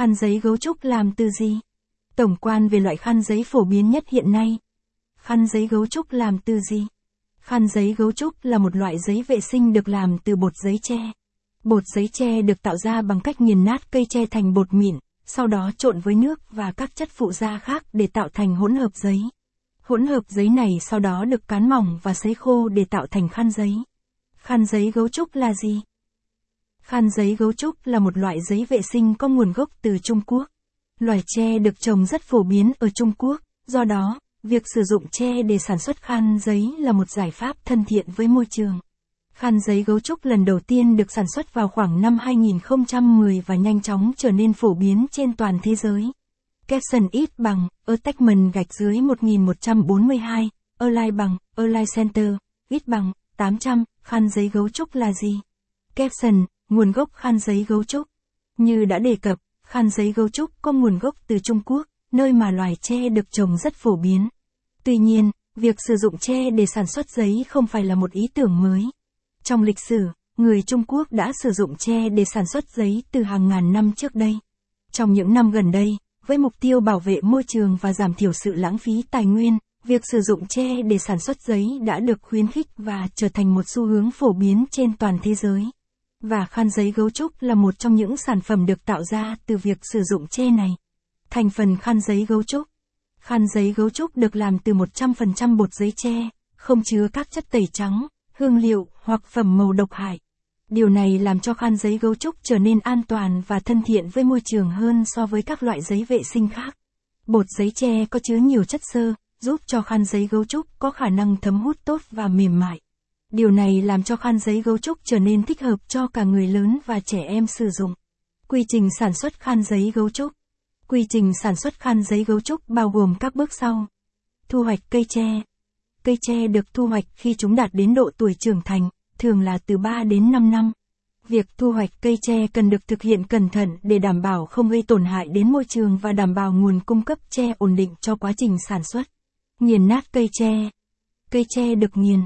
Khăn giấy gấu trúc làm từ gì? Tổng quan về loại khăn giấy phổ biến nhất hiện nay. Khăn giấy gấu trúc làm từ gì? Khăn giấy gấu trúc là một loại giấy vệ sinh được làm từ bột giấy tre. Bột giấy tre được tạo ra bằng cách nghiền nát cây tre thành bột mịn, sau đó trộn với nước và các chất phụ gia khác để tạo thành hỗn hợp giấy. Hỗn hợp giấy này sau đó được cán mỏng và sấy khô để tạo thành khăn giấy. Khăn giấy gấu trúc là gì? Khăn giấy gấu trúc là một loại giấy vệ sinh có nguồn gốc từ Trung Quốc. Loài tre được trồng rất phổ biến ở Trung Quốc, do đó, việc sử dụng tre để sản xuất khăn giấy là một giải pháp thân thiện với môi trường. Khăn giấy gấu trúc lần đầu tiên được sản xuất vào khoảng năm 2010 và nhanh chóng trở nên phổ biến trên toàn thế giới. Capson ít bằng, attachment gạch dưới 1142, Align bằng, Align Center, ít bằng, 800, khăn giấy gấu trúc là gì? Capson, nguồn gốc khăn giấy gấu trúc. Như đã đề cập, khăn giấy gấu trúc có nguồn gốc từ Trung Quốc, nơi mà loài tre được trồng rất phổ biến. Tuy nhiên, việc sử dụng tre để sản xuất giấy không phải là một ý tưởng mới. Trong lịch sử, người Trung Quốc đã sử dụng tre để sản xuất giấy từ hàng ngàn năm trước đây. Trong những năm gần đây, với mục tiêu bảo vệ môi trường và giảm thiểu sự lãng phí tài nguyên, việc sử dụng tre để sản xuất giấy đã được khuyến khích và trở thành một xu hướng phổ biến trên toàn thế giới. Và khăn giấy gấu trúc là một trong những sản phẩm được tạo ra từ việc sử dụng tre này. Thành phần khăn giấy gấu trúc Khăn giấy gấu trúc được làm từ 100% bột giấy tre, không chứa các chất tẩy trắng, hương liệu hoặc phẩm màu độc hại. Điều này làm cho khăn giấy gấu trúc trở nên an toàn và thân thiện với môi trường hơn so với các loại giấy vệ sinh khác. Bột giấy tre có chứa nhiều chất xơ, giúp cho khăn giấy gấu trúc có khả năng thấm hút tốt và mềm mại. Điều này làm cho khăn giấy gấu trúc trở nên thích hợp cho cả người lớn và trẻ em sử dụng. Quy trình sản xuất khăn giấy gấu trúc Quy trình sản xuất khăn giấy gấu trúc bao gồm các bước sau. Thu hoạch cây tre. Cây tre được thu hoạch khi chúng đạt đến độ tuổi trưởng thành, thường là từ 3 đến 5 năm. Việc thu hoạch cây tre cần được thực hiện cẩn thận để đảm bảo không gây tổn hại đến môi trường và đảm bảo nguồn cung cấp tre ổn định cho quá trình sản xuất. Nghiền nát cây tre. Cây tre được nghiền,